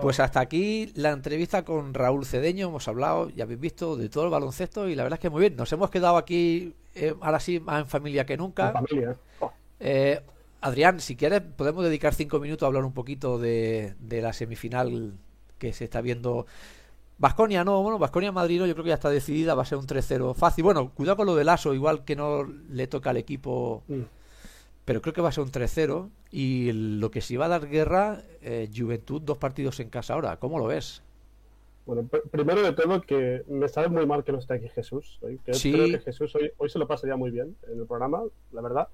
Pues hasta aquí la entrevista con Raúl Cedeño. Hemos hablado, ya habéis visto, de todo el baloncesto y la verdad es que muy bien. Nos hemos quedado aquí, eh, ahora sí, más en familia que nunca. Familia. Oh. Eh, Adrián, si quieres, podemos dedicar cinco minutos a hablar un poquito de, de la semifinal que se está viendo. Vasconia no, bueno, Vasconia Madrid no, yo creo que ya está decidida, va a ser un 3-0 fácil. Bueno, cuidado con lo del ASO, igual que no le toca al equipo, Mm. Pero creo que va a ser un 3-0. Y lo que sí va a dar guerra, eh, Juventud, dos partidos en casa ahora. ¿Cómo lo ves? Bueno, pr- primero de todo que me sabe muy mal que no esté aquí Jesús. que Sí. Creo que Jesús hoy, hoy se lo pasaría muy bien en el programa, la verdad.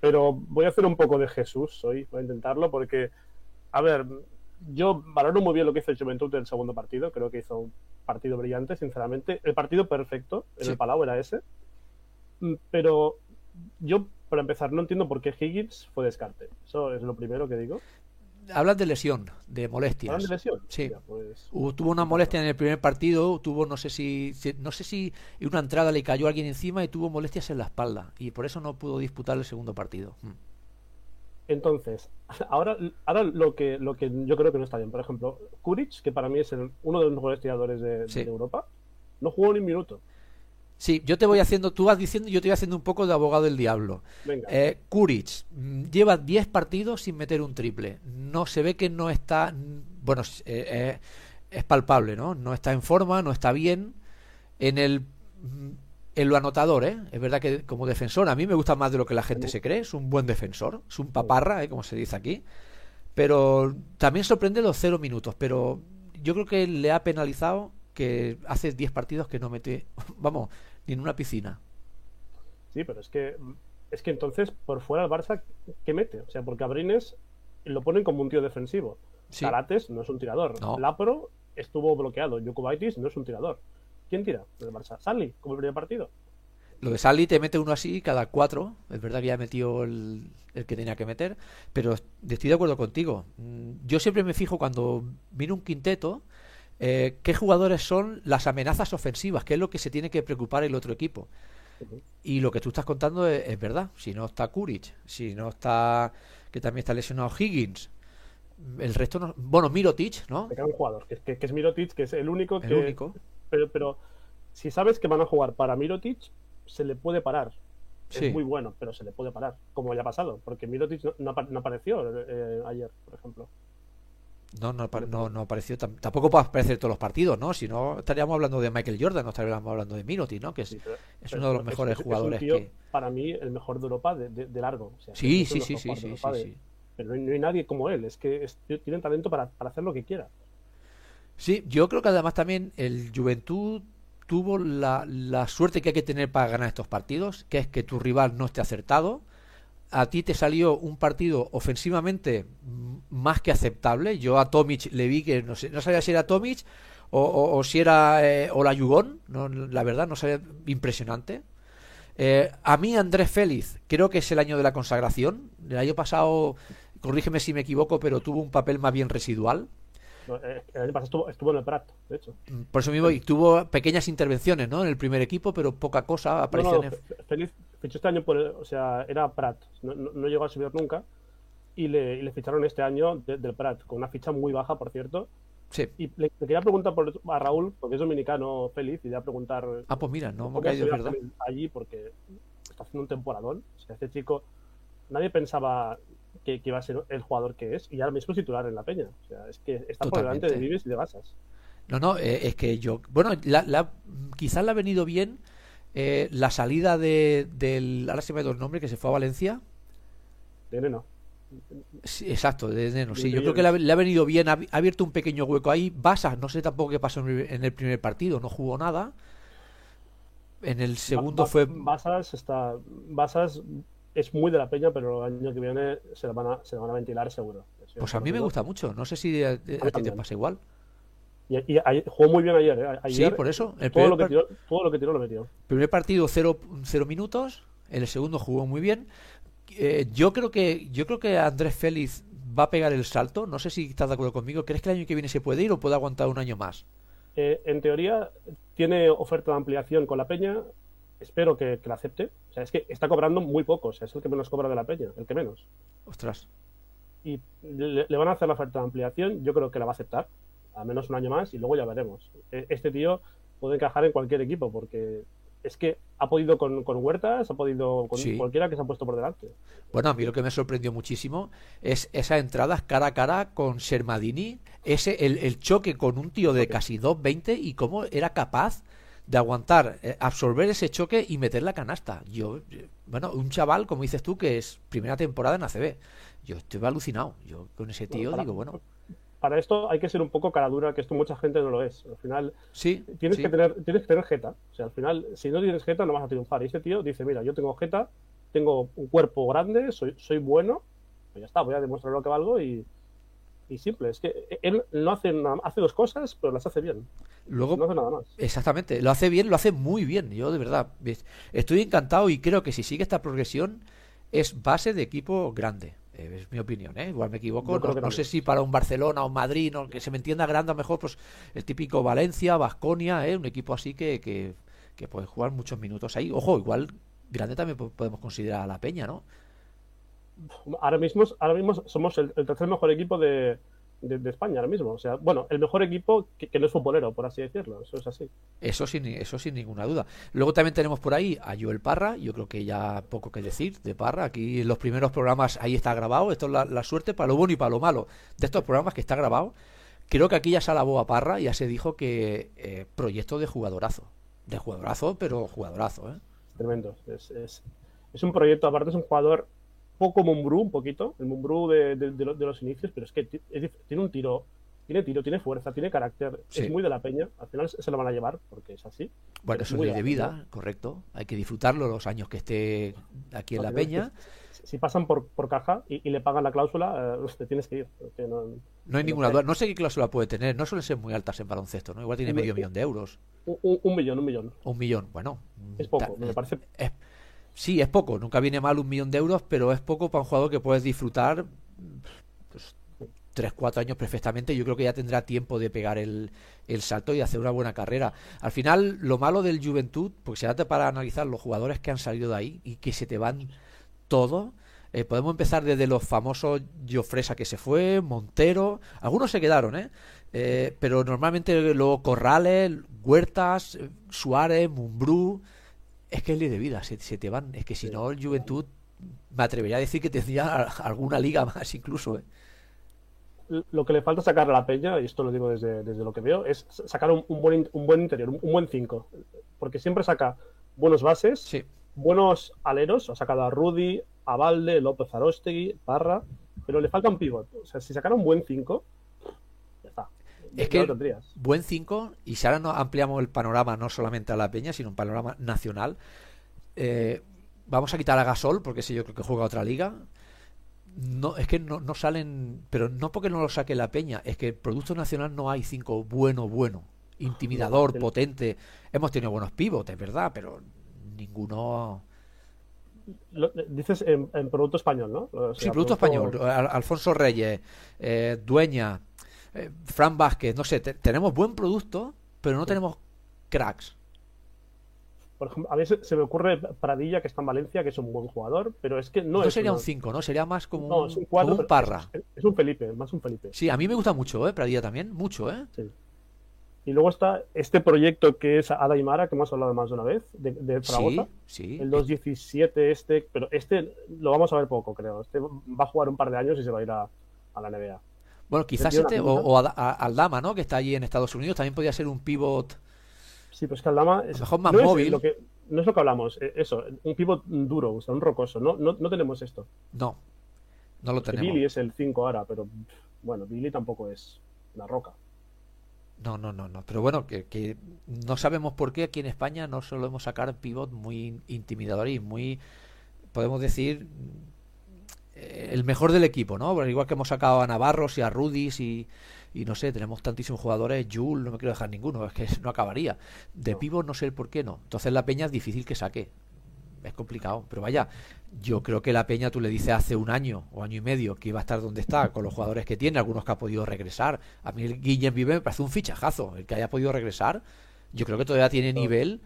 Pero voy a hacer un poco de Jesús hoy, voy a intentarlo porque, a ver, yo valoro muy bien lo que hizo el Juventud en el segundo partido. Creo que hizo un partido brillante, sinceramente. El partido perfecto en Sí. el Palau era ese. Mm, Pero yo, para empezar, no entiendo por qué Higgins fue descarte. Eso es lo primero que digo. Hablas de lesión, de molestias. ¿Hablan de lesión? Sí. Ya, pues, Hubo- tuvo una molestia en el primer partido, tuvo no sé si, no sé si en una entrada le cayó alguien encima y tuvo molestias en la espalda y por eso no pudo disputar el segundo partido. Mm. Entonces, ahora, ahora lo que lo que yo creo que no está bien, por ejemplo, Kuric, que para mí es el- uno de los mejores tiradores de, Sí. de Europa, no jugó ni un minuto. Sí, yo te voy haciendo, tú vas diciendo yo te voy haciendo un poco de abogado del diablo. Venga, Eh, Kuric mm, lleva 10 partidos sin meter un triple. No se ve que no está, mm, bueno, es, eh, eh, es palpable, ¿no? No está en forma, no está bien en el mm, en lo anotador, ¿eh? Es verdad que como defensor a mí me gusta más de lo que la gente se cree, es un buen defensor, es un paparra, ¿eh? como se dice aquí. Pero también sorprende los cero minutos, pero yo creo que le ha penalizado que hace 10 partidos que no mete, vamos, ni en una piscina. sí, pero es que es que entonces por fuera el Barça ¿qué mete? O sea, porque Abrines lo ponen como un tío defensivo. Sí. No es un tirador. No. Lapro estuvo bloqueado. Jokubaitis no es un tirador. ¿Quién tira del Barça? Sally, como el primer partido. Lo de Sally te mete uno así cada cuatro. Es verdad que ya metió el, el que tenía que meter. Pero estoy de acuerdo contigo. Mm, Yo siempre me fijo cuando miro un quinteto. Eh, qué jugadores son las amenazas ofensivas, qué es lo que se tiene que preocupar el otro equipo. Y lo que tú estás contando es, es verdad. Si no está Kuric, si no está, que también está lesionado Higgins, el resto no. Bueno, Mirotic, ¿no? Un jugador, que, que- que es Mirotic, que es el único El que, único. Pero, pero si sabes que van a jugar para Mirotic, se le puede parar. Sí. Es muy bueno, pero se le puede parar, como ya ha pasado, porque Mirotic no, no no apareció eh, ayer, por ejemplo. No, no, no, no apareció. tam- Tampoco puede aparecer todos los partidos, ¿no? Si no, estaríamos hablando de Michael Jordan, no estaríamos hablando de Mirotic, ¿no? Que es, Sí, pero- es uno de los es- mejores es- es jugadores tío, que. Para mí, el mejor de Europa de, de- de largo. o sea, Sí, sí, sí, sí, sí, de-. Pero no hay, no hay nadie como él, es que tiene talento para, para hacer lo que quiera. Sí, yo creo que además también el Juventud tuvo la, la suerte que hay que tener para ganar estos partidos, que es que tu rival no esté acertado. A ti te salió un partido ofensivamente más que aceptable. Yo a Tomic le vi que no, sé, no sabía si era Tomic o, o- o si era eh, Olayugón. No, la verdad, no sabía. Impresionante. Eh, a mí, Andrés Félix, creo que es el año de la consagración. El año pasado, corrígeme si me equivoco, pero tuvo un papel más bien residual. No, eh, el año pasado estuvo, estuvo en el Prat, de hecho. Por eso mismo, y tuvo pequeñas intervenciones, ¿no? En el primer equipo, pero poca cosa. No, Apareció no, en el- Fe- Félix fichó este año por, el- o sea, era Prat, no, no- no llegó a subir nunca. Y le, y le ficharon este año de- del Prat, con una ficha muy baja, por cierto. Sí. Y le, le quería preguntar por, a Raúl, porque es dominicano feliz, y le voy a preguntar Ah, pues mira, no me ha caído, verdad. Allí, porque está haciendo un temporadón. O sea, este chico, nadie pensaba que, que iba a ser el jugador que es, y ahora mismo es titular en la peña. O sea, es que está por delante de Totalmente. Vives y de Basas. No, no, eh, es que yo. Bueno, la, la- quizás le ha venido bien eh, la salida de, del. Ahora se me ha ido el nombre, que se fue a Valencia. De Neno. Sí, exacto, de Neno, sí. De Yo creo que le ha, le ha venido bien, ha, abierto un pequeño hueco ahí. Basas, no sé tampoco qué pasó en el, primer partido, no jugó nada. En el segundo fue. Basas está. Basas es muy de la peña, pero el año que viene se la van a, se la van a ventilar seguro. Eso Pues a mí me gusta mucho. No sé si a, a ti te pasa igual. Y, jugó muy bien ayer. ¿eh? Sí, por eso. El todo, lo que tiró, todo lo que tiró lo metió. Primer partido cero, cero minutos, en el segundo jugó muy bien. Eh, yo creo que yo creo que Andrés Félix va a pegar el salto. No sé si estás de acuerdo conmigo. ¿Crees que el año que viene se puede ir o puede aguantar un año más? Eh, en teoría, tiene oferta de ampliación con la peña. Espero que, que la acepte. O sea, es que está cobrando muy poco. O sea, es el que menos cobra de la peña, el que menos. Ostras. y le, le van a hacer la oferta de ampliación, yo creo que la va a aceptar, al menos un año más, y luego ya veremos. E- Este tío puede encajar en cualquier equipo, porque es que ha podido con, con Huertas, ha podido con Sí. cualquiera que se ha puesto por delante. Bueno, a mí lo que me sorprendió muchísimo es esas entradas cara a cara con Sermadini, ese, el, el choque con un tío de casi 2.20 y cómo era capaz de aguantar, eh, absorber ese choque y meter la canasta. Yo, bueno, un chaval, como dices tú, que es primera temporada en ACB. Yo estoy alucinado. Yo con ese tío para- digo, bueno, Para esto hay que ser un poco cara dura, que esto mucha gente no lo es. Al final sí, tienes sí. que tener tienes que tener jeta. O sea, al final, si no tienes jeta, no vas a triunfar. Y este tío dice, mira, yo tengo jeta, tengo un cuerpo grande, soy, soy bueno, pues ya está, voy a demostrar lo que valgo y, y simple. Es que él no hace nada, hace dos cosas, pero las hace bien. Luego No hace nada más. Exactamente, lo hace bien, lo hace muy bien. Yo de verdad estoy encantado y creo que si sigue esta progresión es base de equipo grande. Eh, es mi opinión, ¿eh? Igual me equivoco. No, no sé si para un Barcelona o un Madrid, no, que se me entienda grande, a lo mejor pues el típico Valencia, Vasconia, ¿eh? un equipo así que, que, que puede jugar muchos minutos ahí. Ojo, igual grande también po- podemos considerar a la Peña, ¿no? Ahora mismo, ahora mismo somos el, el tercer mejor equipo de, de- de España, ahora mismo. O sea, bueno, el mejor equipo que, que no es futbolero, por así decirlo. Eso es así. Eso sin, eso sin ninguna duda. Luego también tenemos por ahí a Joel Parra, yo creo que ya poco que decir de Parra. Aquí en los primeros programas ahí está grabado. Esto es la, la suerte para lo bueno y para lo malo de estos programas que está grabado. Creo que aquí ya se alabó a Parra, ya se dijo que eh, proyecto de jugadorazo. De jugadorazo, pero jugadorazo, ¿eh? Tremendo. Es, es, es un proyecto, aparte es un jugador poco Mumbrú, un poquito, el Mumbrú de, de- de lo- de los inicios, pero es que es tiene un tiro, tiene tiro, tiene fuerza, tiene carácter, Sí. es muy de la peña, al final se lo van a llevar porque es así. Bueno, Es eso es de vida, correcto. Hay que disfrutarlo los años que esté aquí en la peña. Si, si pasan por, por caja y, y le pagan la cláusula, eh, te tienes que ir. no- No hay ninguna duda. No sé qué cláusula puede tener. No suelen ser muy altas en baloncesto, ¿no? Igual tiene medio millón de euros. un, millón, un millón. Un millón. Bueno. Es poco, me parece. es- sí, es poco. Nunca viene mal un millón de euros, pero es poco para un jugador que puedes disfrutar pues, 3, 4 años perfectamente. Yo creo que ya tendrá tiempo de pegar el, el salto y hacer una buena carrera. Al final, lo malo del Juventud, porque se trata para analizar los jugadores que han salido de ahí y que se te van todos. eh, podemos empezar desde los famosos Jofresa que se fue, Montero, algunos se quedaron, ¿eh? Eh, pero normalmente luego Corrales, Huertas, eh, Suárez, Mumbrú, es que es ley de vida, se, se te van, es que si Sí. no el Juventud me atrevería a decir que tendría alguna liga más incluso, ¿eh? Lo que le falta sacar a la peña, y esto lo digo desde, desde lo que veo, es sacar un, un buen, un buen interior, un, un buen 5. Porque siempre saca buenos bases, Sí, buenos aleros, ha sacado a Rudy, a Valde, López Arostegui, Parra, pero le falta un pivot. O sea, si sacara un buen 5, ya está. Es que- lo buen 5 y si ahora no ampliamos el panorama no solamente a la Peña, sino un panorama nacional, eh, vamos a quitar a Gasol porque ese yo creo que juega otra liga. No, es que no, no salen, pero no porque no lo saque la Peña, es que el Producto Nacional no hay 5 bueno, bueno, intimidador, No, potente. Hemos tenido buenos pivotes, ¿verdad? Pero ninguno... Lo- dices en, en producto español, ¿no? O Sí, Producto Español, Al- Alfonso Reyes, eh, Dueña, eh, Fran Vázquez, no sé, te- tenemos buen producto, pero no tenemos cracks. Por ejemplo, a veces se me ocurre Pradilla, que está en Valencia, que es un buen jugador, pero es que no, No, es sería una- un 5, ¿no? Sería más como No, un, es un 4. como un Parra. Es, es un Felipe, más un Felipe. Sí, a mí me gusta mucho, ¿eh? Pradilla también, mucho, ¿eh? Sí. Y luego está este proyecto que es Adaimara, que hemos hablado más de una vez, de, de Zaragoza. Sí, sí. El 217 este, pero este lo vamos a ver poco, creo. Este va a jugar un par de años y se va a ir a, a la NBA. Bueno, quizás este, o, o a- a- Aldama, ¿no? Que está allí en Estados Unidos, también podría ser un pivot. Sí, pero es que Aldama es, A lo mejor más no, móvil. Es lo que, no es lo que hablamos, eh, eso, un pivot duro, o sea, un rocoso. No, no, no tenemos esto. No, no lo tenemos. Billy es el 5 ahora, pero bueno, Billy tampoco es una roca. No, no, no, no. Pero bueno, que, que no sabemos por qué aquí en España no solemos sacar pivot muy intimidador y muy, podemos decir, el mejor del equipo, ¿no? Igual que hemos sacado a Navarros y a Rudis y, y no sé, tenemos tantísimos jugadores, Jul, no me quiero dejar ninguno, es que no acabaría. De No. pivot no sé el por qué no. Entonces la Peña es difícil que saque. Es complicado, pero vaya, yo creo que la Peña tú le dices hace un año o año y medio que iba a estar donde está, con los jugadores que tiene, algunos que ha podido regresar. A mí el Guillem Vive me parece un fichajazo, el que haya podido regresar. Yo creo que todavía tiene No. nivel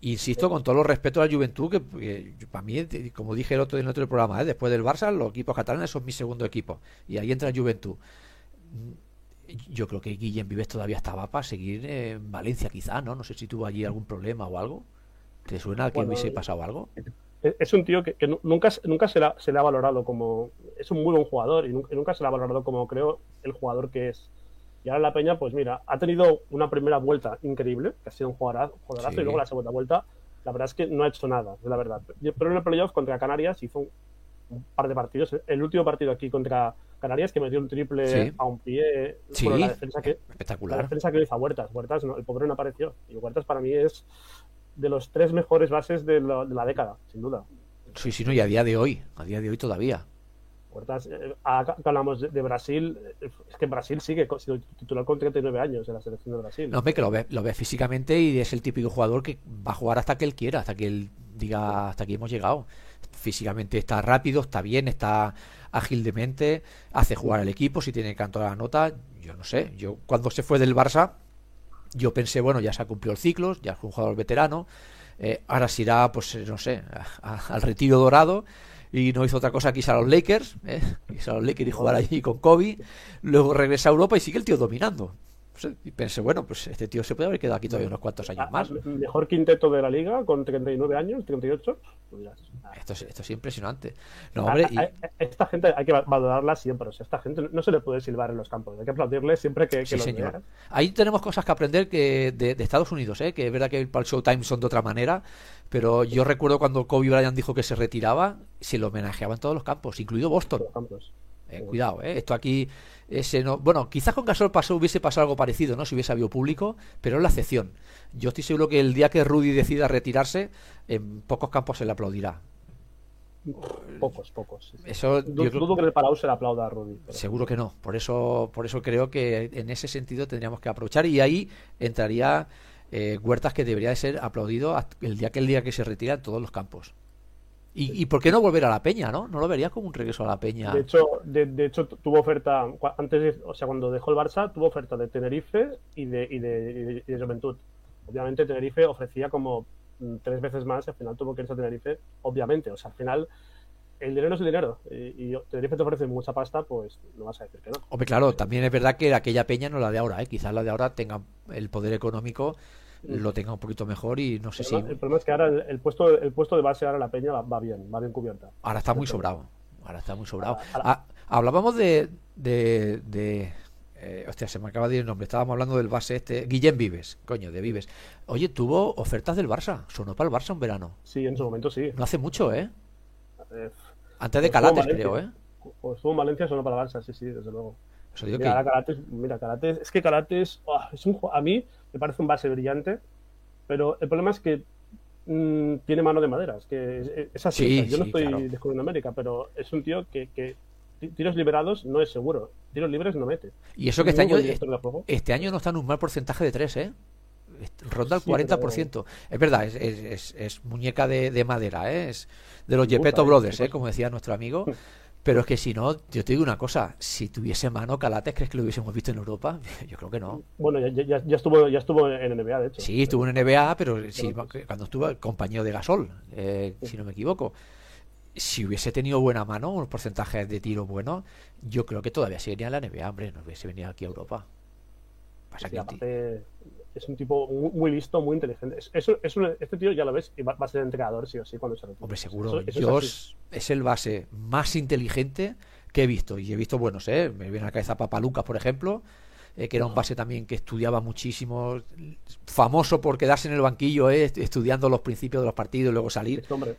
insisto, con todo los respeto a la Juventud, que, para mí, como dije el otro en otro programa, ¿eh? después del Barça, los equipos catalanes son mi segundo equipo. Y ahí entra la Juventud. Yo creo que Guillem Vives todavía estaba para seguir en Valencia, quizá, ¿no? No sé si tuvo allí algún problema o algo. ¿Te suena que hubiese pasado algo? Es un tío que, nunca, nunca se, se, le ha valorado como. Es un muy buen jugador y nunca, se le ha valorado como creo el jugador que es. Y ahora la Peña, pues mira, ha tenido una primera vuelta increíble, que ha sido un jugadorazo, y luego la segunda vuelta, la verdad es que no ha hecho nada, la verdad. Pero en el playoff contra Canarias hizo un, par de partidos. El último partido aquí contra Canarias, que metió un triple a un pie. Sí. la defensa que, espectacular. La defensa que hizo a Huertas. Huertas, el pobre no apareció. Y Huertas para mí es de los tres mejores bases de la, década, sin duda. Sí, sí, no, y a día de hoy, a día de hoy todavía. Puertas, eh, hablamos de, Brasil, eh, es que Brasil sigue siendo titular con 39 años en la selección de Brasil. No, hombre, que lo ve, lo ve físicamente y es el típico jugador que va a jugar hasta que él quiera, hasta que él diga hasta aquí hemos llegado. Físicamente está rápido, está bien, está ágil de mente, hace jugar al equipo, si tiene canto a la nota, yo no sé, yo cuando se fue del Barça yo pensé, bueno, ya se ha cumplido el ciclo, ya es un jugador veterano, eh, ahora se irá, pues no sé, al retiro dorado y no hizo otra cosa que irse a los Lakers, ¿eh? irse a los Lakers y jugar allí con Kobe, luego regresa a Europa y sigue el tío dominando. Y pensé, bueno, pues este tío se puede haber quedado aquí todavía unos cuantos años más. Mejor quinteto de la liga con 39 años, 38. Pues esto, es, esto es impresionante. No, hombre, Esta gente hay que valorarla siempre. O sea, esta gente no se le puede silbar en los campos. Hay que aplaudirle siempre que, que sí, Ahí tenemos cosas que aprender que de, Estados Unidos, ¿eh? que es verdad que para el Showtime son de otra manera. Pero yo recuerdo cuando Kobe Bryant dijo que se retiraba, se lo homenajeaba en todos los campos, incluido Boston. Eh, cuidado, ¿eh? esto aquí ese no, bueno, quizás con Gasol pasó, hubiese pasado algo parecido, ¿no? Si hubiese habido público, pero es la excepción. Yo estoy seguro que el día que Rudy decida retirarse, en pocos campos se le aplaudirá. Pocos, pocos. Eso, dudo que el Palau se le aplauda a Rudy. Seguro que no. Por eso, por eso creo que en ese sentido tendríamos que aprovechar y ahí entraría eh, Huertas que debería de ser aplaudido el día que el día que se retira en todos los campos. ¿Y, por qué no volver a la Peña, no? ¿No lo verías como un regreso a la Peña? De hecho, de, hecho tuvo oferta, antes, o sea, cuando dejó el Barça, tuvo oferta de Tenerife y de, y de, y de Juventud. Obviamente Tenerife ofrecía como mm, tres veces más y al final tuvo que irse a Tenerife, obviamente. O sea, al final el dinero es el dinero y, Tenerife te ofrece mucha pasta, pues no vas a decir que no. Hombre, claro, también es verdad que aquella peña no la de ahora, ¿eh? quizás la de ahora tenga el poder económico lo tenga un poquito mejor y no sé si... El problema es que ahora el, puesto, el puesto de base ahora la peña va, bien, va bien cubierta. Ahora está muy sobrado, ahora está muy sobrado. Ah, hablábamos de... de, eh, hostia, se me acaba de ir el nombre. Estábamos hablando del base este. Guillén Vives, coño, de Vives. Oye, tuvo ofertas del Barça. Sonó para el Barça un verano. Sí, en su momento sí. No hace mucho, ¿eh? eh Antes de Calates, creo, ¿eh? Pues estuvo en Valencia, sonó para el Barça, sí, sí, desde luego. mira, Calates, mira, Calates, es que Calates, es un, a mí me parece un base brillante, pero el problema es que mm, tiene mano de madera, es que es, así. yo no estoy descubriendo América, pero es un tío que, tiros liberados no es seguro, tiros libres no mete. Y eso que este año, este año no está en un mal porcentaje de tres, ¿eh? Ronda el 40%. Es verdad, es, es, muñeca de, madera, ¿eh? es de los Gepetto Brothers, ¿eh? como decía nuestro amigo. Pero es que si no, yo te digo una cosa, si tuviese mano Calates, ¿crees que lo hubiésemos visto en Europa? Yo creo que no. Bueno, ya, estuvo, ya estuvo en NBA, de hecho. Sí, estuvo en NBA, pero sí, cuando estuvo compañero de Gasol, eh, si no me equivoco. Si hubiese tenido buena mano, unos porcentajes de tiro buenos, yo creo que todavía seguiría en la NBA, hombre, no hubiese venido aquí a Europa. Pasa que es un tipo muy, listo, muy inteligente. Es, este tío ya lo ves y va, a ser entrenador sí o sí cuando se retire. Hombre, seguro. Dios es, el base más inteligente que he visto. Y he visto buenos, ¿eh? Me viene a la cabeza Papalucas, por ejemplo, eh, que era un base también que estudiaba muchísimo. Famoso por quedarse en el banquillo, ¿eh? estudiando los principios de los partidos y luego salir. Este hombre,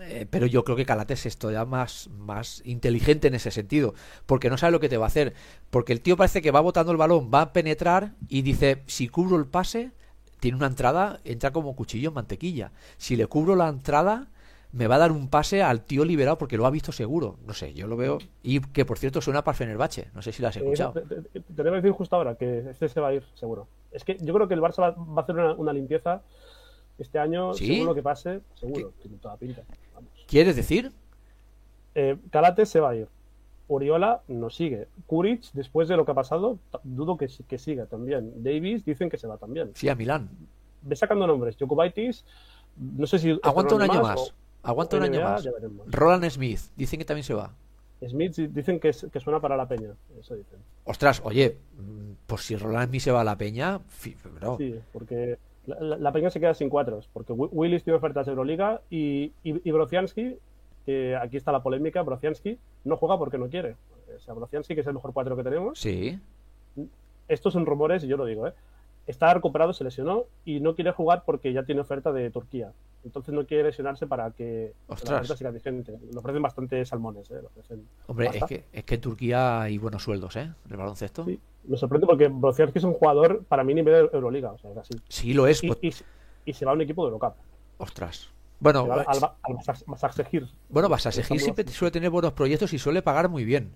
eh, pero yo creo que Calates es todavía más, más inteligente en ese sentido, porque no sabe lo que te va a hacer. Porque el tío parece que va botando el balón, va a penetrar y dice, si cubro el pase, tiene una entrada, entra como cuchillo en mantequilla. Si le cubro la entrada, me va a dar un pase al tío liberado porque lo ha visto seguro. No sé, yo lo veo. Y que por cierto suena para Fenerbahce. No sé si lo has escuchado. te, debo decir justo ahora que este se va a ir, seguro. Es que yo creo que el Barça va, a hacer una, limpieza este año, según lo que pase, seguro. Tiene toda pinta. ¿Quieres decir? Eh, se va a ir. Oriola no sigue. Kuric, después de lo que ha pasado, dudo que, que siga también. Davis dicen que se va también. Sí, a Milán. ve sacando nombres. Jokubaitis, no sé si. Aguanta un año más. Aguanta un año más. Roland Smith, dicen que también se va. Smith dicen que, que, suena para la peña. Eso dicen. Ostras, oye, pues si Roland Smith se va a la peña. Sí, porque la, peña se queda sin cuatros. Porque Willis tiene ofertas de Euroliga y, y, Brociansky, que aquí está la polémica, Brociansky no juega porque no quiere. O sea, Brociansky, que es el mejor cuatro que tenemos. Sí. Estos son rumores y yo lo digo, ¿eh? está recuperado, se lesionó y no quiere jugar porque ya tiene oferta de Turquía. Entonces no quiere lesionarse para que Ostras. la oferta siga vigente. Le ofrecen bastante salmones. ¿eh? Hombre, es que, es que Turquía hay buenos sueldos, ¿eh? El baloncesto. Sí, me sorprende porque Brociarski es un jugador para mí nivel de Euroliga. O sea, así. Sí, lo es. Y, pues y, se va a un equipo de Eurocup. Ostras. Bueno, al, al, al Bueno, Basasegir siempre suele tener buenos proyectos y suele pagar muy bien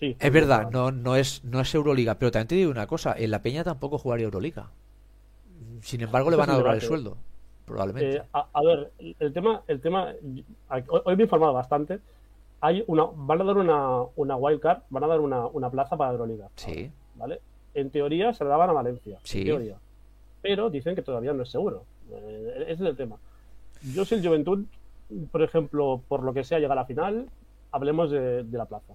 es verdad, no, no, es, no es Euroliga, pero también te digo una cosa, en la Peña tampoco jugaría Euroliga. Sin embargo, le van a doblar el sueldo, probablemente. Eh, a, ver, el tema, el tema, hoy, me he informado bastante. Hay una, van a dar una, una wildcard, van a dar una, una plaza para Euroliga. Sí. ¿Vale? En teoría se la daban a Valencia. Sí. En teoría. Pero dicen que todavía no es seguro. Eh, ese es el tema. Yo si el Juventud, por ejemplo, por lo que sea, llega a la final, hablemos de la plaza.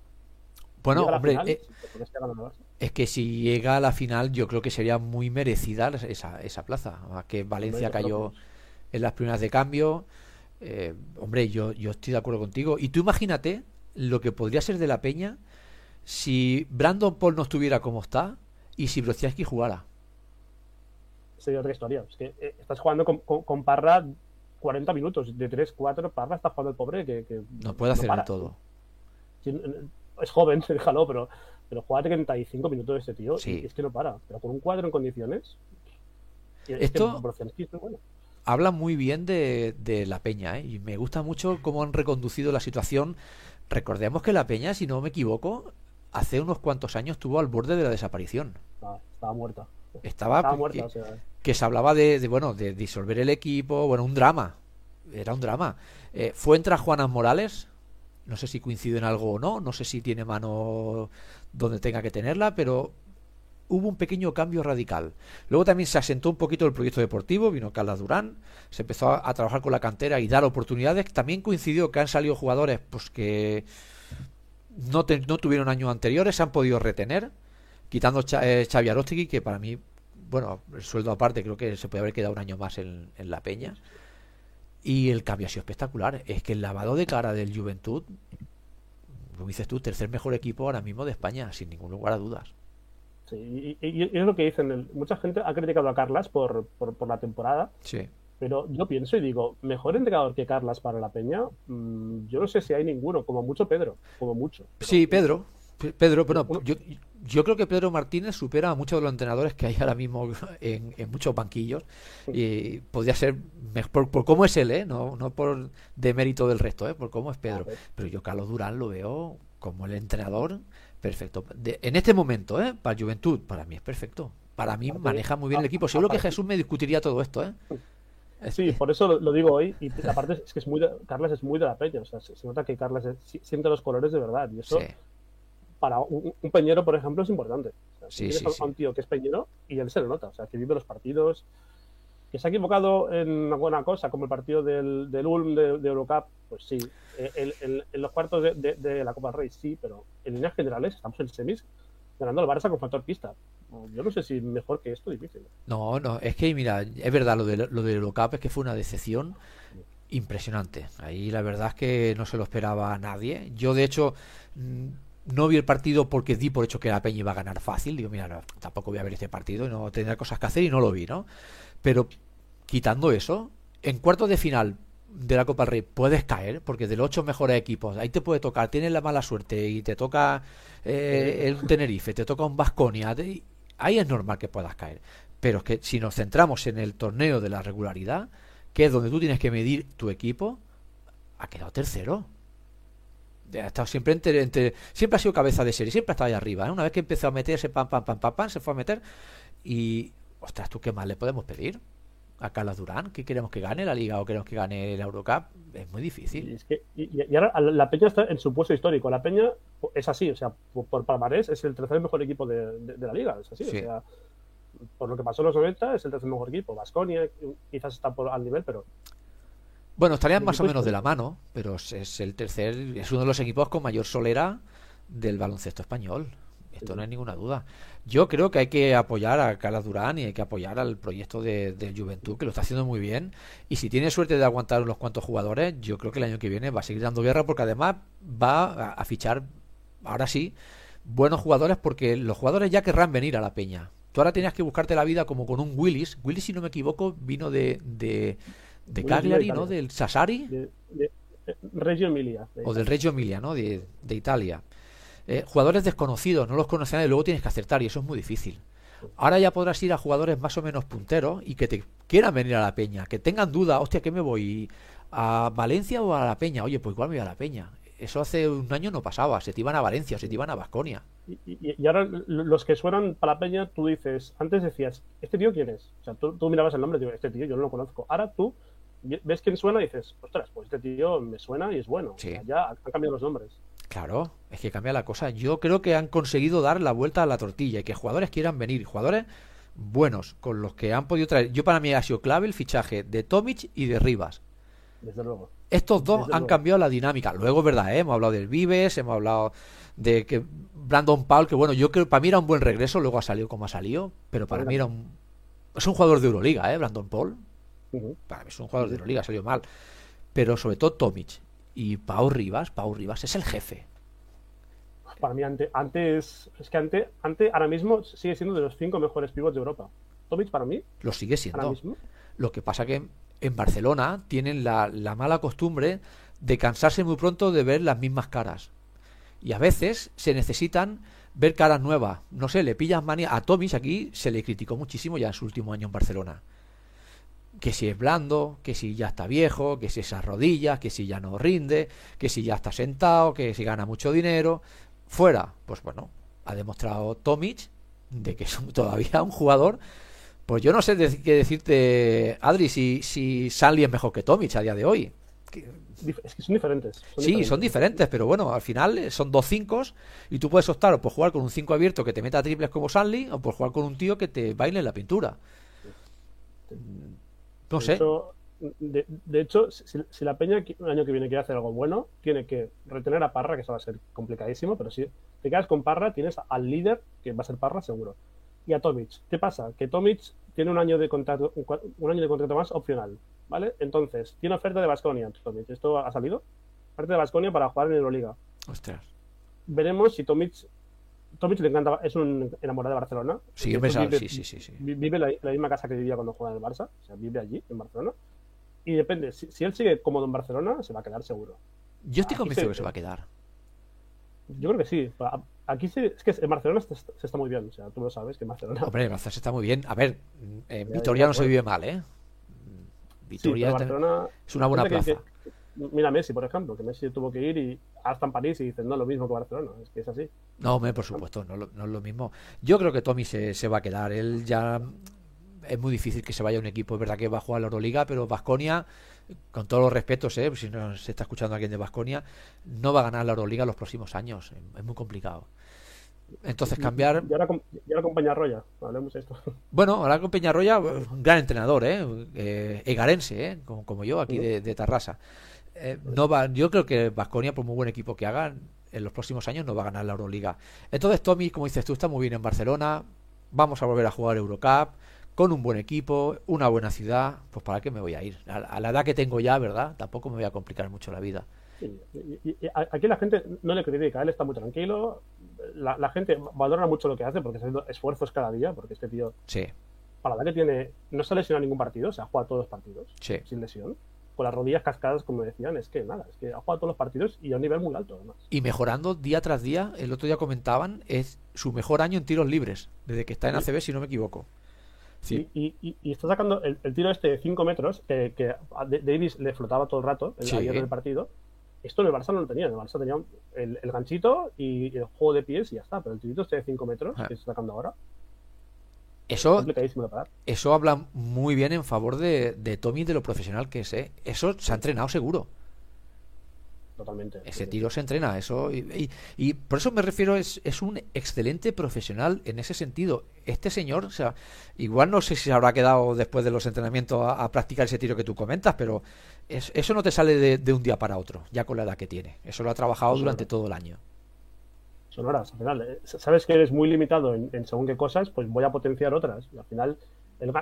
Bueno, hombre, eh, es que si llega a la final, yo creo que sería muy merecida esa, esa plaza. Que Valencia cayó en las primeras de cambio. Eh, hombre, yo, yo estoy de acuerdo contigo. Y tú imagínate lo que podría ser de la Peña si Brandon Paul no estuviera como está y si Brociaski jugara. Sería otra historia. Es que eh, estás jugando con, Parra 40 minutos, de 3, 4, Parra está jugando el pobre que... no puede hacer todo es joven, déjalo, pero, pero juega 35 minutos este tío y es que no para. Pero con un cuadro en condiciones. Esto habla muy bien de, la Peña, ¿eh? y me gusta mucho cómo han reconducido la situación. Recordemos que la Peña, si no me equivoco, hace unos cuantos años estuvo al borde de la desaparición. Ah, estaba muerta. Estaba, muerta, que, se hablaba de, bueno de disolver el equipo, bueno, un drama. Era un drama. Eh, fue entra Juanas Morales, no sé si coincide en algo o no, no sé si tiene mano donde tenga que tenerla, pero hubo un pequeño cambio radical. Luego también se asentó un poquito el proyecto deportivo, vino Carla Durán, se empezó a, trabajar con la cantera y dar oportunidades. También coincidió que han salido jugadores pues que no, no tuvieron años anteriores, se han podido retener, quitando eh, Xavi Arostegui, que para mí, bueno, el sueldo aparte creo que se puede haber quedado un año más en, en la Peña. Y el cambio ha sido espectacular. Es que el lavado de cara del Juventud, como dices tú, tercer mejor equipo ahora mismo de España, sin ningún lugar a dudas. Sí, y, es lo que dicen. Mucha gente ha criticado a Carlas por, por, la temporada. Sí. Pero yo pienso y digo, mejor entrenador que Carlas para la Peña, mm, yo no sé si hay ninguno, como mucho Pedro, como mucho. sí, Pedro, Pedro, bueno, yo, yo creo que Pedro Martínez supera a muchos de los entrenadores que hay ahora mismo en, muchos banquillos y podría ser mejor por, cómo es él, ¿eh? no, no por demérito del resto, ¿eh? por cómo es Pedro. Pero yo Carlos Durán lo veo como el entrenador perfecto. en este momento, ¿eh? para Juventud, para mí es perfecto. Para mí maneja muy bien el equipo. Seguro que Jesús me discutiría todo esto. ¿eh? Sí, por eso lo, digo hoy. Y aparte es que es muy Carlos es muy de la peña. O sea, se, nota que Carlos siente los colores de verdad. Y eso para un, peñero, por ejemplo, es importante. si un tío que es peñero y él se lo nota, o sea, que vive los partidos, que se ha equivocado en una buena cosa, como el partido del, del Ulm de, Eurocup, pues sí. Eh, en, los cuartos de, la Copa del Rey, sí, pero en líneas generales estamos en semis ganando al Barça con factor pista. Yo no sé si mejor que esto, difícil. No, no, es que mira, es verdad, lo de, lo de Eurocup es que fue una decepción impresionante. Ahí la verdad es que no se lo esperaba a nadie. Yo, de hecho, mm, no vi el partido porque di por hecho que la Peña iba a ganar fácil. Digo, mira, tampoco voy a ver este partido, no tendré cosas que hacer y no lo vi, ¿no? Pero quitando eso, en cuartos de final de la Copa del Rey puedes caer, porque de los ocho mejores equipos, ahí te puede tocar, tienes la mala suerte y te toca eh, el Tenerife, te toca un Vasconia, ahí es normal que puedas caer. Pero es que si nos centramos en el torneo de la regularidad, que es donde tú tienes que medir tu equipo, ha quedado tercero ha estado siempre entre, siempre ha sido cabeza de serie, siempre ha estado ahí arriba. ¿eh? Una vez que empezó a meterse, pam, pam, pam, pam, pam, se fue a meter. Y, ostras, ¿tú qué más le podemos pedir? A Carlos Durán, que queremos que gane la liga o queremos que gane el Eurocup, es muy difícil. Y, es que, y, ahora la Peña está en su puesto histórico. La Peña es así, o sea, por, palmarés es el tercer mejor equipo de, la liga, es así. O sea, por lo que pasó en los 90, es el tercer mejor equipo. Vasconia quizás está por, al nivel, pero bueno, estarían más o menos de la mano, pero es el tercer, es uno de los equipos con mayor solera del baloncesto español. Esto no hay ninguna duda. Yo creo que hay que apoyar a Carlos Durán y hay que apoyar al proyecto de, Juventud, que lo está haciendo muy bien. Y si tiene suerte de aguantar unos cuantos jugadores, yo creo que el año que viene va a seguir dando guerra porque además va a, fichar, ahora sí, buenos jugadores porque los jugadores ya querrán venir a la peña. Tú ahora tenías que buscarte la vida como con un Willis. Willis, si no me equivoco, vino de de Cagliari, ¿no? Del Sassari. De, Reggio Emilia. o del Reggio Emilia, ¿no? De, Italia. Eh, jugadores desconocidos, no los conocían y luego tienes que acertar y eso es muy difícil. Ahora ya podrás ir a jugadores más o menos punteros y que te quieran venir a la peña, que tengan duda, hostia, ¿qué me voy? ¿A Valencia o a la peña? Oye, pues igual me voy a la peña. Eso hace un año no pasaba, se te iban a Valencia, se te iban a Basconia. Y, ahora los que suenan para la peña, tú dices, antes decías, ¿este tío quién es? O sea, tú, tú mirabas el nombre y dices, este tío yo no lo conozco. Ahora tú ves quién suena y dices, ostras, pues este tío me suena y es bueno. ya han cambiado los nombres. Claro, es que cambia la cosa. Yo creo que han conseguido dar la vuelta a la tortilla y que jugadores quieran venir, jugadores buenos, con los que han podido traer. Yo para mí ha sido clave el fichaje de Tomic y de Rivas. Desde luego. Estos dos han cambiado la dinámica. Luego, verdad, ¿eh? hemos hablado del Vives, hemos hablado de que Brandon Paul, que bueno, yo creo que para mí era un buen regreso, luego ha salido como ha salido, pero para mí era un... Es un jugador de Euroliga, ¿eh? Brandon Paul. Para mí es un jugador de la liga, salió mal. Pero sobre todo Tomic y Pau Rivas, Pau Rivas es el jefe. Para mí antes, antes es que antes, antes, ahora mismo sigue siendo de los cinco mejores pivots de Europa. Tomic para mí. Lo sigue siendo. Lo que pasa que en Barcelona tienen la, la mala costumbre de cansarse muy pronto de ver las mismas caras. Y a veces se necesitan ver caras nuevas. No sé, le pillas manía. A Tomic aquí se le criticó muchísimo ya en su último año en Barcelona que si es blando, que si ya está viejo, que si esas rodillas, que si ya no rinde, que si ya está sentado, que si gana mucho dinero. Fuera, pues bueno, ha demostrado Tomic de que es todavía un jugador. Pues yo no sé qué decirte, Adri, si, si Sanli es mejor que Tomic a día de hoy. Es que son diferentes. sí, son diferentes, pero bueno, al final son dos cinco y tú puedes optar por jugar con un 5 abierto que te meta triples como Sanli o por jugar con un tío que te baile en la pintura. No sé. de, hecho, si, la Peña el año que viene quiere hacer algo bueno, tiene que retener a Parra, que eso va a ser complicadísimo, pero si te quedas con Parra, tienes al líder, que va a ser Parra seguro, y a Tomic. ¿Qué pasa? Que Tomic tiene un año de contrato, un año de contrato más opcional, ¿vale? Entonces, tiene oferta de Basconia, Tomic. ¿Esto ha salido? Oferta de Basconia para jugar en Euroliga. Ostras. Veremos si Tomic Tomic le encanta, es un enamorado de Barcelona. Sí, vive, sí, sí, sí, Vive la, la, misma casa que vivía cuando jugaba en el Barça, o sea, vive allí, en Barcelona. Y depende, si, él sigue cómodo en Barcelona, se va a quedar seguro. Yo estoy convencido que se va a quedar. Yo creo que sí. Aquí sí, es que en Barcelona se, está muy bien, o sea, tú lo sabes que en Barcelona. Hombre, en Barcelona se está muy bien. A ver, en Vitoria no se vive mal, ¿eh? Vitoria es una buena plaza mira Messi, por ejemplo, que Messi tuvo que ir y hasta en París y dicen, no, lo mismo que Barcelona, es que es así. No, hombre, por supuesto, no, no, es lo mismo. Yo creo que Tommy se, se, va a quedar, él ya es muy difícil que se vaya a un equipo, es verdad que va a jugar la Euroliga, pero Vasconia, con todos los respetos, ¿eh? si no se está escuchando alguien de Vasconia, no va a ganar la Euroliga los próximos años, es muy complicado. Entonces cambiar. Y ahora, con, con Peñarroya, hablemos esto. Bueno, ahora con Peñarroya, un gran entrenador, ¿eh? eh egarense, ¿eh? Como, como yo, aquí de, de Tarrasa. Eh, no va, yo creo que Vasconia, por muy buen equipo que hagan, en los próximos años no va a ganar la Euroliga. Entonces, Tommy, como dices tú, está muy bien en Barcelona. Vamos a volver a jugar Eurocup con un buen equipo, una buena ciudad. Pues para qué me voy a ir. A, la edad que tengo ya, ¿verdad? Tampoco me voy a complicar mucho la vida. y, aquí la gente no le critica, él está muy tranquilo. La, gente valora mucho lo que hace porque está haciendo esfuerzos cada día. Porque este tío, sí. para la edad que tiene, no se ha lesionado ningún partido, o sea, ha jugado todos los partidos sin lesión con las rodillas cascadas, como decían, es que nada, es que ha jugado todos los partidos y a un nivel muy alto además. Y mejorando día tras día, el otro día comentaban, es su mejor año en tiros libres, desde que está en ACB, si no me equivoco. Sí. Y, está sacando el, tiro este de 5 metros, que, a Davis le flotaba todo el rato el, ayer del partido. Esto en el Barça no lo tenía, en el Barça tenía el, ganchito y el juego de pies y ya está, pero el tirito este de 5 metros ah. que está sacando ahora, eso, eso habla muy bien en favor de, de Tommy de lo profesional que es. ¿eh? Eso se ha entrenado seguro. totalmente. Ese tiro se entrena, eso. Y, y, por eso me refiero, es, es un excelente profesional en ese sentido. Este señor, o sea, igual no sé si se habrá quedado después de los entrenamientos a, practicar ese tiro que tú comentas, pero eso no te sale de, un día para otro, ya con la edad que tiene. Eso lo ha trabajado durante todo el año. Son horas, al final. Eh, sabes que eres muy limitado en, en según qué cosas, pues voy a potenciar otras. Y al final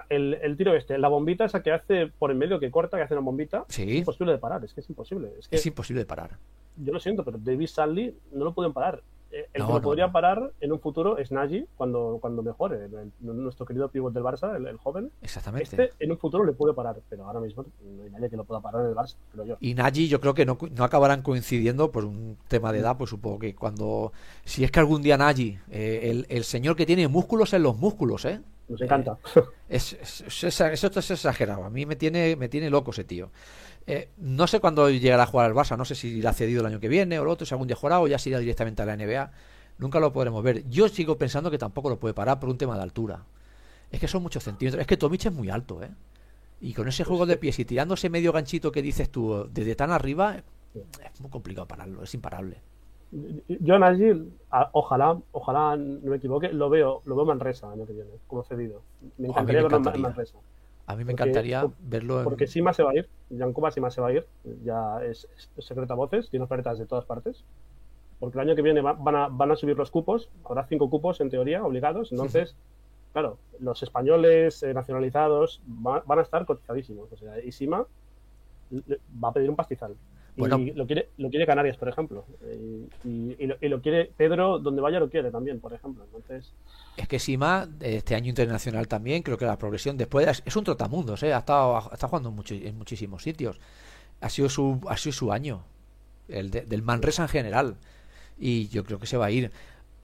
el, tiro este, la bombita esa que hace por en medio, que corta, que hace una bombita, es imposible de parar, es que es imposible. Es, que, es imposible de parar. Yo lo siento, pero David Stanley no lo pueden parar. Eh, el que lo podría parar en un futuro es Nagy cuando, cuando mejore, nuestro querido pivot del Barça, el, joven. Exactamente. Este en un futuro le puede parar, pero ahora mismo no hay nadie que lo pueda parar en el Barça, creo yo. Y Nagy yo creo que no, no acabarán coincidiendo por un tema de edad, pues supongo que cuando... Si es que algún día Nagy, eh, el, el señor que tiene músculos en los músculos, ¿eh? Nos encanta. es, eso es exagerado. A mí me tiene, me tiene loco ese tío. Eh, no sé cuándo llegará a jugar al Barça. No sé si la ha cedido el año que viene o el otro, si algún día jugará o ya se irá directamente a la NBA. Nunca lo podremos ver. Yo sigo pensando que tampoco lo puede parar por un tema de altura. Es que son muchos centímetros. Es que Tomic es muy alto, ¿eh? Y con ese juego de pies y tirándose medio ganchito que dices tú desde tan arriba, es muy complicado pararlo, es imparable. Yo en ojalá, ojalá no me equivoque, lo veo, lo veo Manresa año que viene, como cedido. Me encantaría, verlo en Manresa. A mí me encantaría verlo en... Porque Sima se va a ir, Yankuba Sima se va a ir, ya es, secreta voces, tiene ofertas de todas partes. Porque el año que viene van, a, van a subir los cupos, habrá cinco cupos en teoría obligados, entonces, claro, los españoles eh, nacionalizados van, van, a estar cotizadísimos. O sea, y Sima va a pedir un pastizal. Y lo quiere, lo quiere Canarias, por ejemplo. Y, lo, quiere Pedro, donde vaya lo quiere también, por ejemplo. Entonces... Es que Sima, este año internacional también, creo que la progresión después es un trotamundos, ¿eh? ha, estado, estado jugando en muchísimos sitios. Ha sido su, ha sido su año, el del Manresa en general. Y yo creo que se va a ir.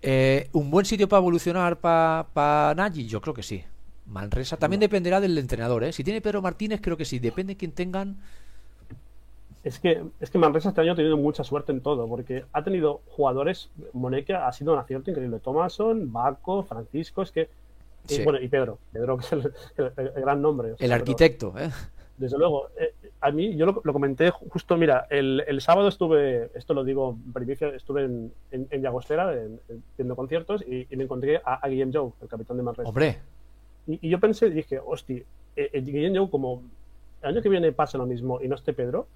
Eh, ¿Un buen sitio para evolucionar para pa Nagy? Yo creo que sí. Manresa también dependerá del entrenador. ¿eh? Si tiene Pedro Martínez, creo que sí. Depende de quién tengan es que, es que Manresa este año ha tenido mucha suerte en todo, porque ha tenido jugadores, Moneca ha sido un acierto increíble, Thomason, Baco, Francisco, es que... Y, bueno, y Pedro, Pedro que es el, gran nombre. el arquitecto, ¿eh? Desde luego, eh, a mí, yo lo, comenté justo, mira, el, sábado estuve, esto lo digo en primicia, estuve en, en, Llagostera viendo conciertos y, me encontré a, Guillem Joe, el capitán de Manresa. ¡Hombre! Y, yo pensé, dije, hostia, eh, eh, Guillem Joe, como el año que viene pasa lo mismo y no esté Pedro,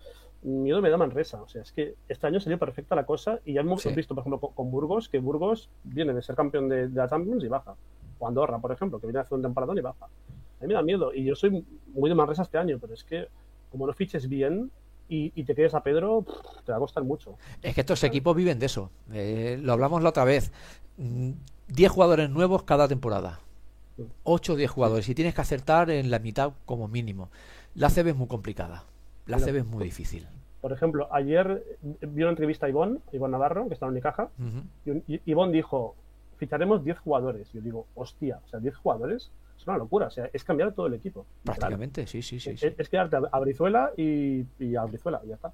miedo me da Manresa. O sea, es que este año salió perfecta la cosa y ya hemos visto, por ejemplo, con, Burgos, que Burgos viene de ser campeón de, la Champions y baja. O Andorra, por ejemplo, que viene a hacer un temporadón y baja. A mí me da miedo. Y yo soy muy de Manresa este año, pero es que como no fiches bien y, te quedes a Pedro, te va a costar mucho. Es que estos equipos viven de eso. Eh, lo hablamos la otra vez. 10 mm, jugadores nuevos cada temporada. 8 o 10 jugadores. Y tienes que acertar en la mitad como mínimo. La CB es muy complicada. La CB es muy difícil. Por ejemplo, ayer vi una entrevista a Ivonne, Ivonne Navarro, que está en Unicaja, y Ivonne dijo, ficharemos 10 jugadores. Y yo digo, hostia, o sea, 10 jugadores es una locura, o sea, es cambiar todo el equipo. Prácticamente, sí, sí, sí. Es, quedarte a Brizuela y, a Brizuela, y ya está.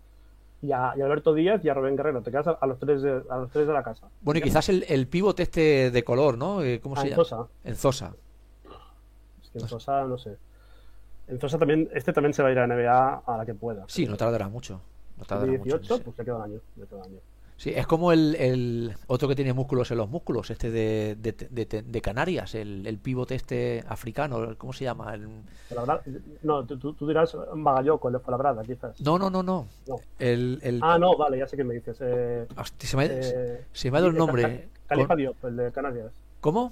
Y a, Alberto Díaz y a Rubén Guerrero, te quedas a, los, tres de, a los tres de la casa. Bueno, y quizás el, el pivote este de color, ¿no? Eh, ¿Cómo ah, se llama? En Zosa. Es que en Zosa, no sé. Entonces también, este también se va a ir a NBA a la que pueda. Sí, no tardará mucho. No tardará 18, pues se queda un año, Sí, es como el, el, otro que tiene músculos en los músculos, este de, de, de, Canarias, el, el pivote este africano, ¿cómo se llama? El... No, tú, tú dirás Magayoco, el de Falabrada, quizás. No, no, no, no. El, el... Ah, no, vale, ya sé qué me dices. Eh, se, me, eh, se me ha dado el nombre. Califa Diop, el de Canarias. ¿Cómo?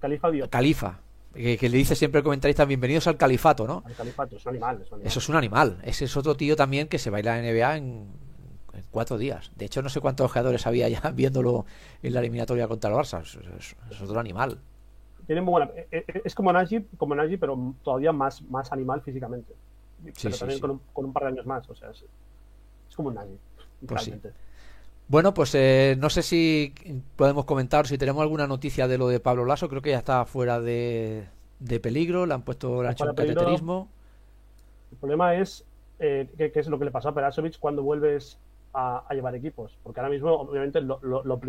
Califa Diop. Califa. Que, le dice siempre el comentarista, bienvenidos al califato, ¿no? Al califato, es un animal, Eso es un animal. Ese es otro tío también que se baila en NBA en, cuatro días. De hecho, no sé cuántos jugadores había ya viéndolo en la eliminatoria contra el Barça. Es, otro animal. Tiene muy buena, eh, eh, es como Nagy, como Nagy, pero todavía más, más animal físicamente. pero también Con, un, par de años más. O sea, es, como un Nagy. Pues bueno, pues eh, no sé si podemos comentar si tenemos alguna noticia de lo de Pablo Lasso. Creo que ya está fuera de, peligro. Le han puesto el cateterismo. El problema es eh, qué, es lo que le pasó a Perasovic cuando vuelves a, llevar equipos. Porque ahora mismo, obviamente, lo,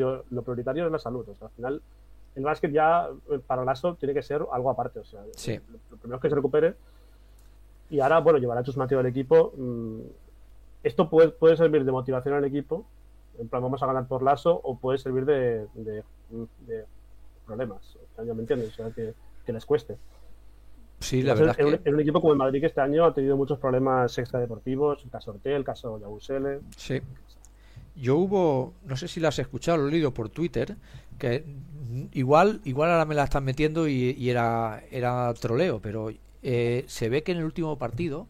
prioritario es la salud. O sea, al final, el básquet ya eh, para Lasso tiene que ser algo aparte. O sea, lo, primero es que se recupere. Y ahora, bueno, llevará a Mateo al equipo. Mm, esto puede, puede servir de motivación al equipo, en plan vamos a ganar por lazo, o puede servir de, de, de problemas, ¿me entiendes? O sea, que, que les cueste. Sí, la verdad en, es un, que... en un equipo como el Madrid que este año ha tenido muchos problemas extradeportivos, el caso Ortel, el caso Yabusele. Sí. Yo hubo, no sé si las has escuchado, lo he leído por Twitter, que igual, igual ahora me la están metiendo y, y era, era troleo, pero eh, se ve que en el último partido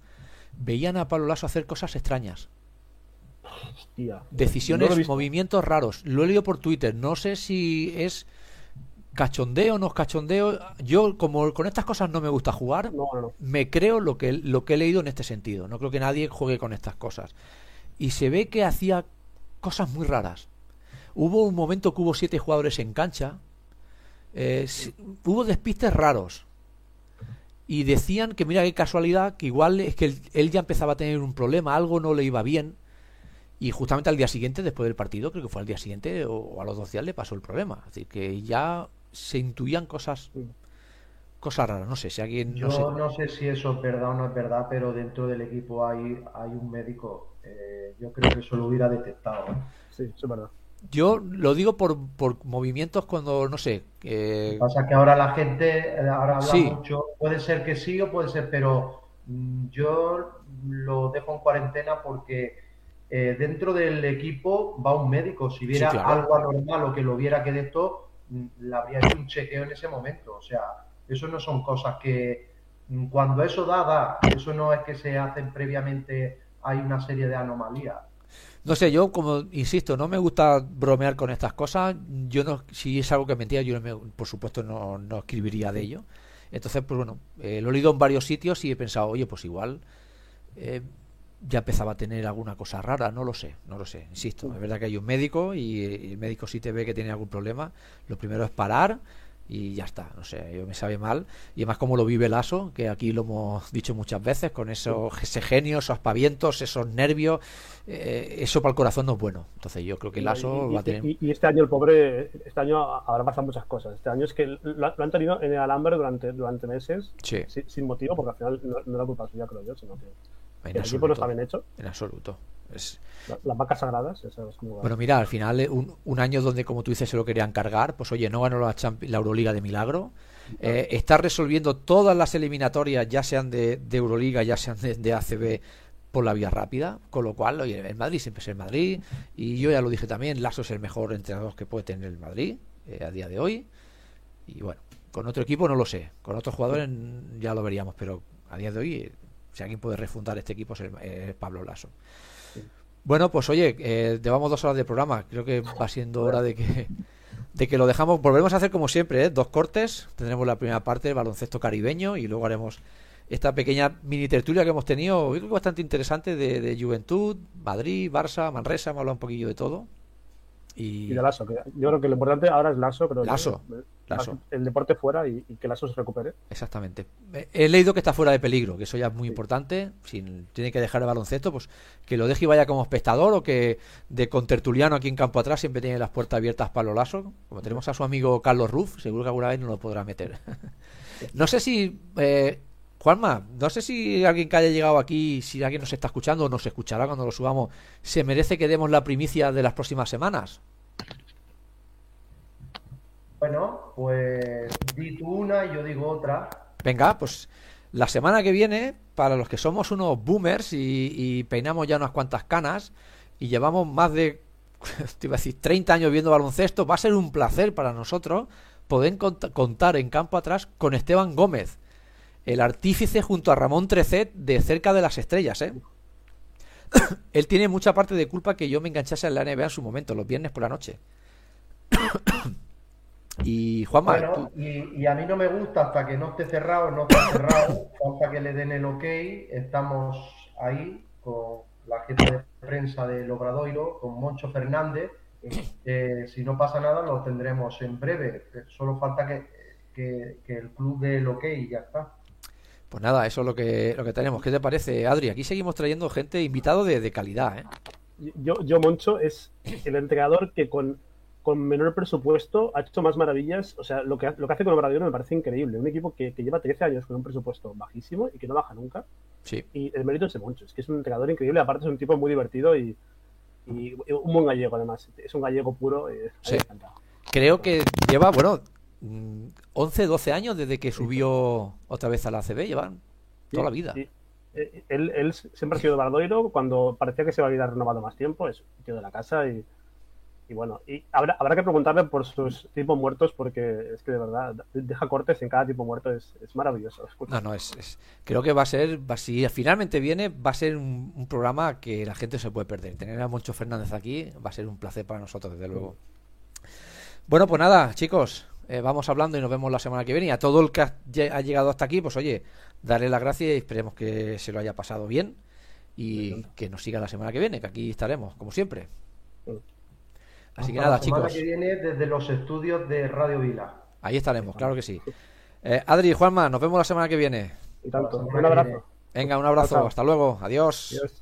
veían a Pablo Lasso hacer cosas extrañas. Hostia. Decisiones, No movimientos raros. Lo he leído por Twitter. No sé si es cachondeo o no es cachondeo. Yo, como con estas cosas no me gusta jugar, No, no, no. me creo lo que, lo que he leído en este sentido. No creo que nadie juegue con estas cosas. Y se ve que hacía cosas muy raras. Hubo un momento que hubo siete jugadores en cancha. eh, hubo despistes raros. Y decían que, mira qué casualidad, que igual es que él, él ya empezaba a tener un problema, algo no le iba bien. Y justamente al día siguiente, después del partido, creo que fue al día siguiente o, o a los dos días, le pasó el problema. Es decir, que ya se intuían cosas cosas raras. No sé si alguien. Yo No sé. no sé si eso es verdad o no es verdad, pero dentro del equipo hay, hay un médico. Eh, yo creo que eso lo hubiera detectado. ¿eh? Sí, eso es verdad. Yo lo digo por, por movimientos cuando, no sé. Eh, pasa que ahora la gente eh, ahora habla Sí. mucho. Puede ser que sí o puede ser, pero mm, yo lo dejo en cuarentena porque eh, dentro del equipo va un médico. Si viera Sí, claro. algo anormal o que lo viera que de esto, mm, le habría hecho un chequeo en ese momento. O sea, eso no son cosas que mm, cuando eso da, da. Eso no es que se hacen previamente, hay una serie de anomalías. no sé, yo como insisto, no me gusta bromear con estas cosas. Yo no, si es algo que mentira, yo no me- por supuesto no, no escribiría de ello. Entonces, pues bueno, eh, lo he leído en varios sitios y he pensado, oye, pues igual eh, ya empezaba a tener alguna cosa rara, no lo sé, no lo sé. Insisto, es verdad que hay un médico y el médico si te ve que tiene algún problema, lo primero es parar y ya está, no sé, yo me sabe mal. Y además como lo vive el aso, que aquí lo hemos dicho muchas veces, con eso, ese genio, esos aspavientos, esos nervios, eh, eso para el corazón no es bueno. Entonces yo creo que el aso y, va a tener... y- y este año el pobre, este año habrá pasado muchas cosas. Este año es que lo, lo han tenido en el alambre durante, durante meses, Sí, sin, sin motivo, porque al final no, no era culpa suya, creo yo, sino que en el equipo no está absoluto. bien hecho. En absoluto. Es, La- Las vacas sagradas, eso es como... Bueno, mira, al final eh, un, un año donde, como tú dices, se lo querían cargar, pues oye, no ganó la, la Euroliga de milagro. Eh, está resolviendo todas las eliminatorias, ya sean de, de Euroliga, ya sean de, de ACB, por la vía rápida. Con lo cual, oye, el Madrid siempre es el Madrid. Y yo ya lo dije también, Lasso es el mejor entrenador que puede tener el Madrid eh, a día de hoy. Y bueno, con otro equipo no lo sé. Con otros jugadores ya lo veríamos, pero a día de hoy, si alguien puede refundar este equipo es, el- es Pablo Lasso. Bueno, pues oye, eh, llevamos dos horas de programa. Creo que va siendo hora de que, de que lo dejamos. Volvemos a hacer como siempre, ¿eh? dos cortes. Tendremos la primera parte, el baloncesto caribeño, y luego haremos esta pequeña mini tertulia que hemos tenido, yo creo que bastante interesante, de, de Juventud, Madrid, Barça, Manresa, hemos hablado un poquillo de todo. Y, Y de Lasso, que yo creo que lo importante ahora es Lasso. Lasso, Eh, Lasso. El deporte fuera y, y que Lasso se recupere. Exactamente. He leído que está fuera de peligro, que eso ya es muy importante. Si tiene que dejar el baloncesto, pues que lo deje y vaya como espectador o que de contertuliano aquí en campo atrás siempre tiene las puertas abiertas para lo lazo. Como tenemos a su amigo Carlos Ruff, seguro que alguna vez no lo podrá meter. no sé si, eh, Juanma, no sé si alguien que haya llegado aquí, si alguien nos está escuchando o nos escuchará cuando lo subamos, se merece que demos la primicia de las próximas semanas. Bueno, pues di tú una y yo digo otra. Venga, pues la semana que viene, para los que somos unos boomers y, peinamos ya unas cuantas canas y llevamos más de, te iba a decir, 30 años viendo baloncesto, va a ser un placer para nosotros poder cont- contar en campo atrás con Esteban Gómez, el artífice junto a Ramón Trecet de Cerca de las Estrellas, ¿eh? Él tiene mucha parte de culpa que yo me enganchase en la NBA en su momento, los viernes por la noche. y Juanma, Bueno, tú- y, y a mí no me gusta hasta que no esté cerrado, no está cerrado, hasta que le den el ok. Estamos ahí con la jefa de prensa del Obradoiro, con Moncho Fernández. Eh, si no pasa nada, lo tendremos en breve. Solo falta que, que- que el club dé el ok y ya está. Pues nada, eso es lo que, lo que tenemos. ¿Qué te parece, Adri? Aquí seguimos trayendo gente invitado de, de calidad, ¿eh? Yo, yo, Moncho, es el entrenador que con, con menor presupuesto ha hecho más maravillas. O sea, lo que, lo que hace con el Obrador me parece increíble. Un equipo que, que lleva 13 años con un presupuesto bajísimo y que no baja nunca. Sí. Y el mérito es de Moncho, es que es un entrenador increíble, aparte es un tipo muy divertido y, y un buen gallego además. Es un gallego puro mí Sí. Creo que lleva, bueno, mm, 11, 12 años desde que subió otra vez a la ACB, llevan toda la vida. Sí. Eh, Él, él siempre ha sido de Bardoiro, cuando parecía que se iba a ir a renovado más tiempo, es un tío de la casa y, y bueno, y habrá, habrá que preguntarle por sus tipos muertos porque es que de verdad deja cortes en cada tipo muerto, es, es maravilloso. No, no, es, es- creo que va a ser, va, si finalmente viene, va a ser un, un programa que la gente se puede perder. Tener a Moncho Fernández aquí va a ser un placer para nosotros, desde luego. Bueno, pues nada, chicos, eh, vamos hablando y nos vemos la semana que viene. Y a todo el que ha, lle- ha llegado hasta aquí, pues oye, darle las gracias y esperemos que se lo haya pasado bien y que nos siga la semana que viene, que aquí estaremos, como siempre. Así que nada, la semana chicos, que viene desde los estudios de Radio Vila. ahí estaremos, claro que sí. Eh, Adri y Juanma, nos vemos la semana que viene. Y tanto. Un abrazo. Venga, un abrazo, hasta luego, adiós. Adiós.